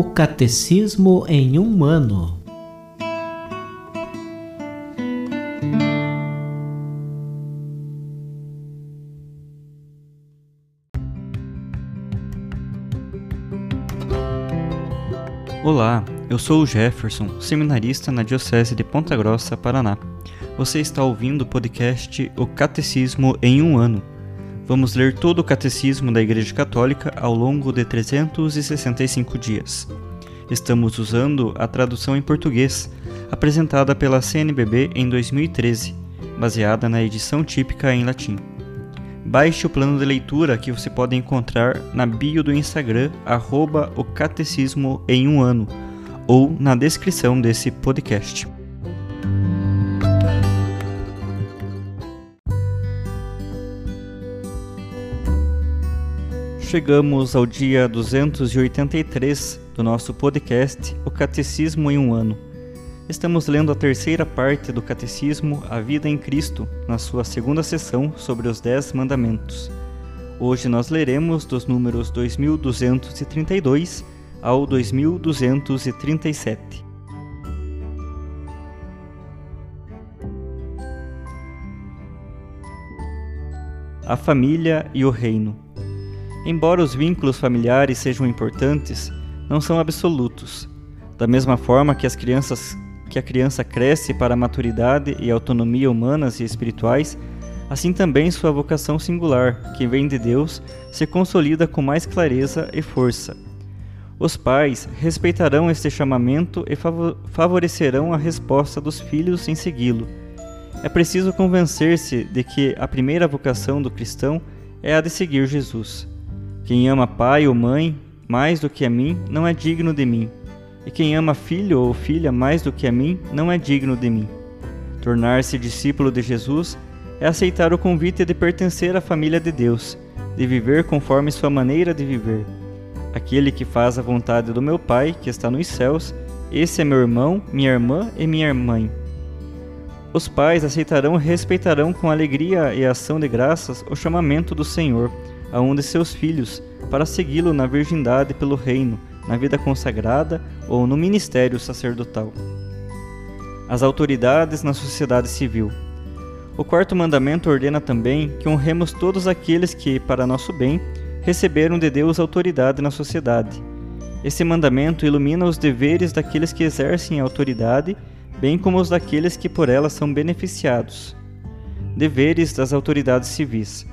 O Catecismo em um ano. Olá, eu sou o Jefferson, seminarista na Diocese de Ponta Grossa, Paraná. Você está ouvindo o podcast O Catecismo em um ano Vamos ler todo o Catecismo da Igreja Católica ao longo de 365 dias. Estamos usando a tradução em português, apresentada pela CNBB em 2013, baseada na edição típica em latim. Baixe o plano de leitura que você pode encontrar na bio do Instagram, arroba o Catecismo em um ano, ou na descrição desse podcast. Chegamos ao dia 283 do nosso podcast O Catecismo em um Ano. Estamos lendo a terceira parte do Catecismo A Vida em Cristo, na sua segunda sessão sobre os Dez Mandamentos. Hoje nós leremos dos números 2232 ao 2237. A família e o reino. Embora os vínculos familiares sejam importantes, não são absolutos. Da mesma forma que as crianças que a criança cresce para a maturidade e autonomia humanas e espirituais, assim também sua vocação singular, que vem de Deus, se consolida com mais clareza e força. Os pais respeitarão este chamamento e favorecerão a resposta dos filhos em segui-lo. É preciso convencer-se de que a primeira vocação do cristão é a de seguir Jesus. Quem ama pai ou mãe mais do que a mim não é digno de mim, e quem ama filho ou filha mais do que a mim não é digno de mim. Tornar-se discípulo de Jesus é aceitar o convite de pertencer à família de Deus, de viver conforme sua maneira de viver. Aquele que faz a vontade do meu Pai, que está nos céus, esse é meu irmão, minha irmã e minha mãe. Os pais aceitarão e respeitarão com alegria e ação de graças o chamamento do Senhor a um de seus filhos para segui-lo na virgindade pelo reino, na vida consagrada ou no ministério sacerdotal. As autoridades na sociedade civil. O quarto mandamento ordena também que honremos todos aqueles que, para nosso bem, receberam de Deus autoridade na sociedade. Esse mandamento ilumina os deveres daqueles que exercem a autoridade, bem como os daqueles que por ela são beneficiados. Deveres das autoridades civis.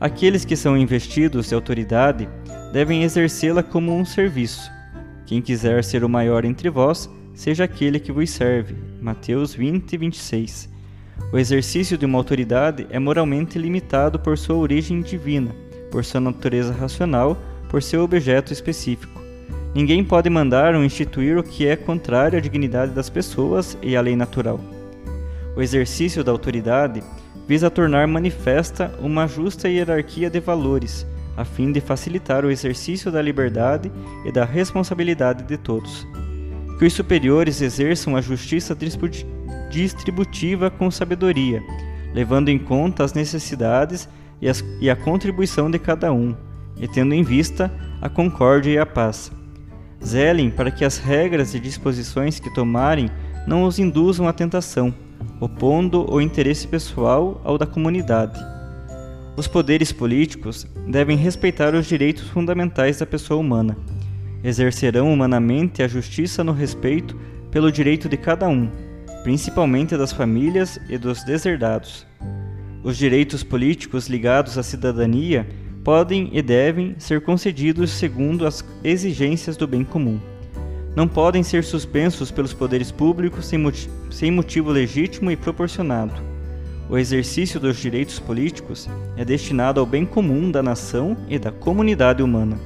Aqueles que são investidos de autoridade devem exercê-la como um serviço. Quem quiser ser o maior entre vós, seja aquele que vos serve. Mateus 20, 26. O exercício de uma autoridade é moralmente limitado por sua origem divina, por sua natureza racional, por seu objeto específico. Ninguém pode mandar ou instituir o que é contrário à dignidade das pessoas e à lei natural. O exercício da autoridade visa tornar manifesta uma justa hierarquia de valores, a fim de facilitar o exercício da liberdade e da responsabilidade de todos. Que os superiores exerçam a justiça distributiva com sabedoria, levando em conta as necessidades e, as, e a contribuição de cada um, e tendo em vista a concórdia e a paz. Zelem para que as regras e disposições que tomarem não os induzam à tentação opondo o interesse pessoal ao da comunidade. Os poderes políticos devem respeitar os direitos fundamentais da pessoa humana. Exercerão humanamente a justiça no respeito pelo direito de cada um, principalmente das famílias e dos deserdados. Os direitos políticos ligados à cidadania podem e devem ser concedidos segundo as exigências do bem comum não podem ser suspensos pelos poderes públicos sem, motivo, sem motivo legítimo e proporcionado. O exercício dos direitos políticos é destinado ao bem comum da nação e da comunidade humana.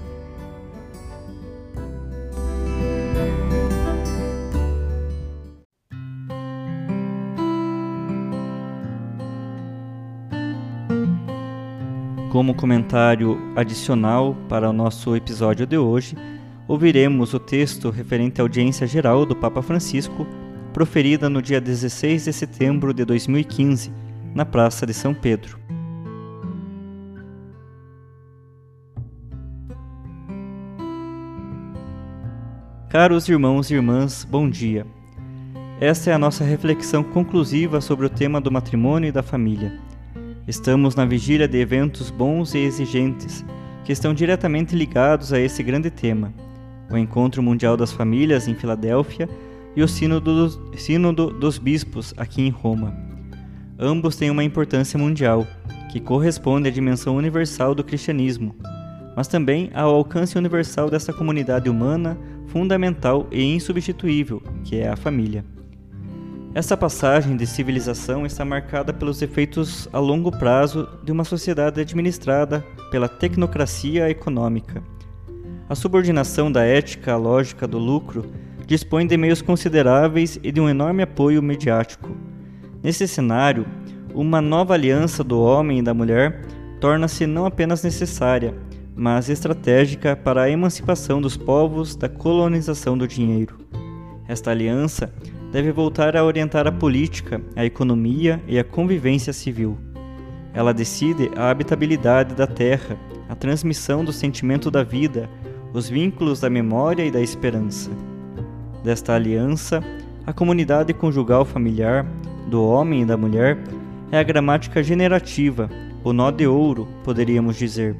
Como comentário adicional para o nosso episódio de hoje, ouviremos o texto referente à audiência geral do Papa Francisco, proferida no dia 16 de setembro de 2015, na Praça de São Pedro. Caros irmãos e irmãs, bom dia. Esta é a nossa reflexão conclusiva sobre o tema do matrimônio e da família. Estamos na vigília de eventos bons e exigentes que estão diretamente ligados a esse grande tema: o Encontro Mundial das Famílias em Filadélfia e o Sínodo dos, Sínodo dos Bispos aqui em Roma. Ambos têm uma importância mundial, que corresponde à dimensão universal do cristianismo, mas também ao alcance universal dessa comunidade humana fundamental e insubstituível, que é a família. Essa passagem de civilização está marcada pelos efeitos a longo prazo de uma sociedade administrada pela tecnocracia econômica. A subordinação da ética à lógica do lucro dispõe de meios consideráveis e de um enorme apoio mediático. Nesse cenário, uma nova aliança do homem e da mulher torna-se não apenas necessária, mas estratégica para a emancipação dos povos da colonização do dinheiro. Esta aliança deve voltar a orientar a política, a economia e a convivência civil. Ela decide a habitabilidade da terra, a transmissão do sentimento da vida, os vínculos da memória e da esperança. Desta aliança, a comunidade conjugal familiar, do homem e da mulher, é a gramática generativa, o nó de ouro, poderíamos dizer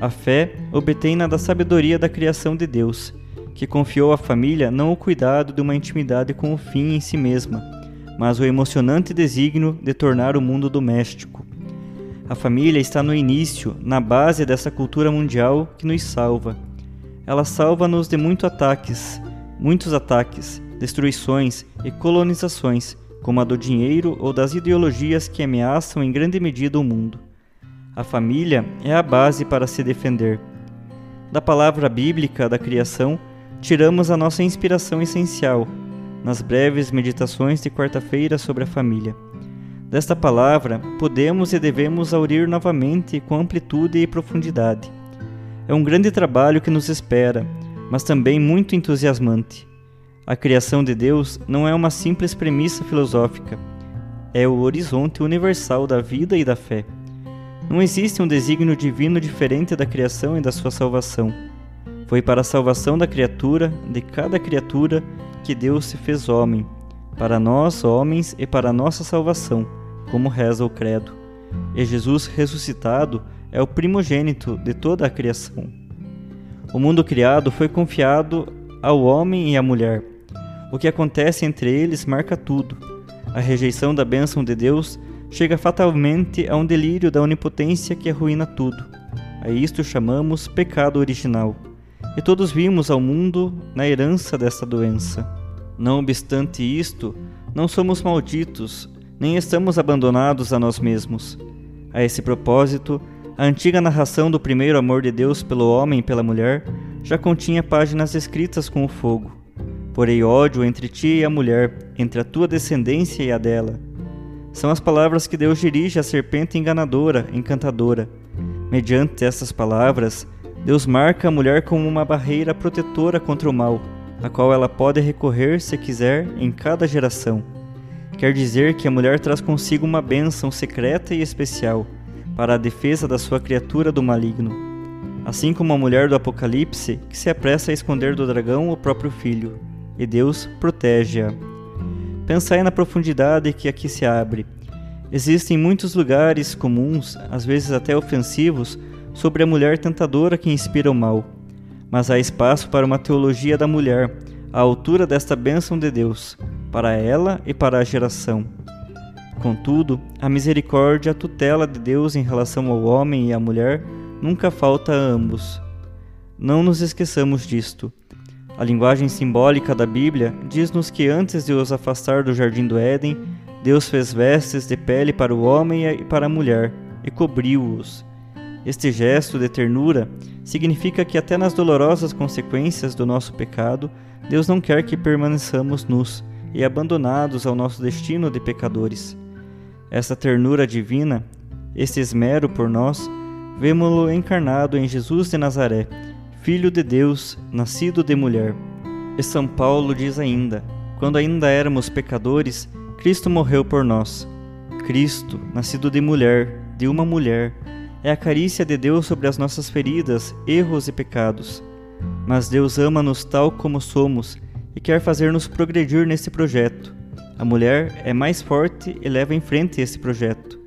a fé obtém-na da sabedoria da criação de Deus, que confiou à família não o cuidado de uma intimidade com o fim em si mesma, mas o emocionante desígnio de tornar o mundo doméstico. A família está no início, na base dessa cultura mundial que nos salva. Ela salva-nos de muitos ataques, muitos ataques, destruições e colonizações, como a do dinheiro ou das ideologias que ameaçam em grande medida o mundo. A família é a base para se defender. Da palavra bíblica da criação, tiramos a nossa inspiração essencial, nas breves meditações de quarta-feira sobre a família. Desta palavra, podemos e devemos aurir novamente com amplitude e profundidade. É um grande trabalho que nos espera, mas também muito entusiasmante. A criação de Deus não é uma simples premissa filosófica, é o horizonte universal da vida e da fé. Não existe um desígnio divino diferente da criação e da sua salvação. Foi para a salvação da criatura, de cada criatura, que Deus se fez homem, para nós, homens, e para a nossa salvação, como reza o Credo. E Jesus ressuscitado é o primogênito de toda a criação. O mundo criado foi confiado ao homem e à mulher. O que acontece entre eles marca tudo. A rejeição da bênção de Deus chega fatalmente a um delírio da onipotência que arruína tudo. A isto chamamos pecado original. E todos vimos ao mundo na herança desta doença. Não obstante isto, não somos malditos, nem estamos abandonados a nós mesmos. A esse propósito, a antiga narração do primeiro amor de Deus pelo homem e pela mulher já continha páginas escritas com o fogo. Porei ódio entre ti e a mulher, entre a tua descendência e a dela são as palavras que Deus dirige à serpente enganadora, encantadora. Mediante essas palavras, Deus marca a mulher como uma barreira protetora contra o mal, a qual ela pode recorrer se quiser em cada geração. Quer dizer que a mulher traz consigo uma bênção secreta e especial para a defesa da sua criatura do maligno, assim como a mulher do Apocalipse que se apressa a esconder do dragão o próprio filho, e Deus protege-a. Pensai na profundidade que aqui se abre. Existem muitos lugares comuns, às vezes até ofensivos, sobre a mulher tentadora que inspira o mal. Mas há espaço para uma teologia da mulher, à altura desta bênção de Deus, para ela e para a geração. Contudo, a misericórdia, a tutela de Deus em relação ao homem e à mulher nunca falta a ambos. Não nos esqueçamos disto. A linguagem simbólica da Bíblia diz-nos que antes de os afastar do jardim do Éden, Deus fez vestes de pele para o homem e para a mulher e cobriu-os. Este gesto de ternura significa que, até nas dolorosas consequências do nosso pecado, Deus não quer que permaneçamos nus e abandonados ao nosso destino de pecadores. Essa ternura divina, este esmero por nós, vemos-lo encarnado em Jesus de Nazaré Filho de Deus, nascido de mulher. E São Paulo diz ainda: quando ainda éramos pecadores, Cristo morreu por nós. Cristo, nascido de mulher, de uma mulher, é a carícia de Deus sobre as nossas feridas, erros e pecados. Mas Deus ama-nos tal como somos e quer fazer-nos progredir nesse projeto. A mulher é mais forte e leva em frente esse projeto.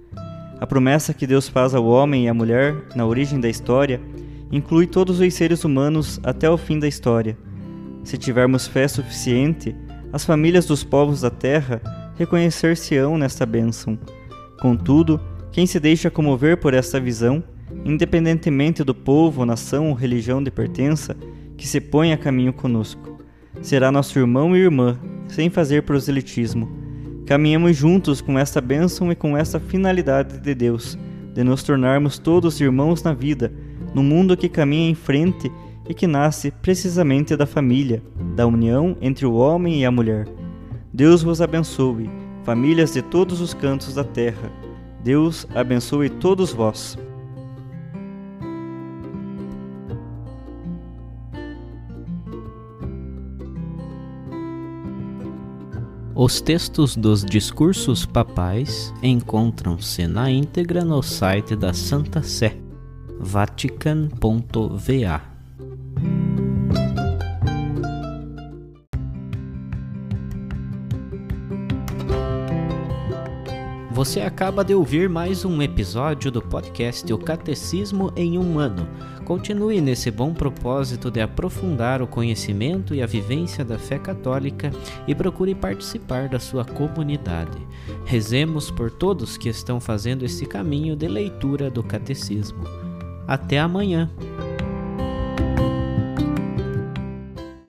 A promessa que Deus faz ao homem e à mulher na origem da história inclui todos os seres humanos até o fim da história. Se tivermos fé suficiente, as famílias dos povos da terra reconhecer-se-ão nesta bênção. Contudo, quem se deixa comover por esta visão, independentemente do povo, nação ou religião de pertença, que se põe a caminho conosco, será nosso irmão e irmã, sem fazer proselitismo. Caminhemos juntos com esta bênção e com esta finalidade de Deus, de nos tornarmos todos irmãos na vida, no mundo que caminha em frente e que nasce precisamente da família, da união entre o homem e a mulher. Deus vos abençoe, famílias de todos os cantos da terra. Deus abençoe todos vós. Os textos dos discursos papais encontram-se na íntegra no site da Santa Sé, vatican.va. Você acaba de ouvir mais um episódio do podcast O Catecismo em um Ano. Continue nesse bom propósito de aprofundar o conhecimento e a vivência da fé católica e procure participar da sua comunidade. Rezemos por todos que estão fazendo esse caminho de leitura do catecismo. Até amanhã!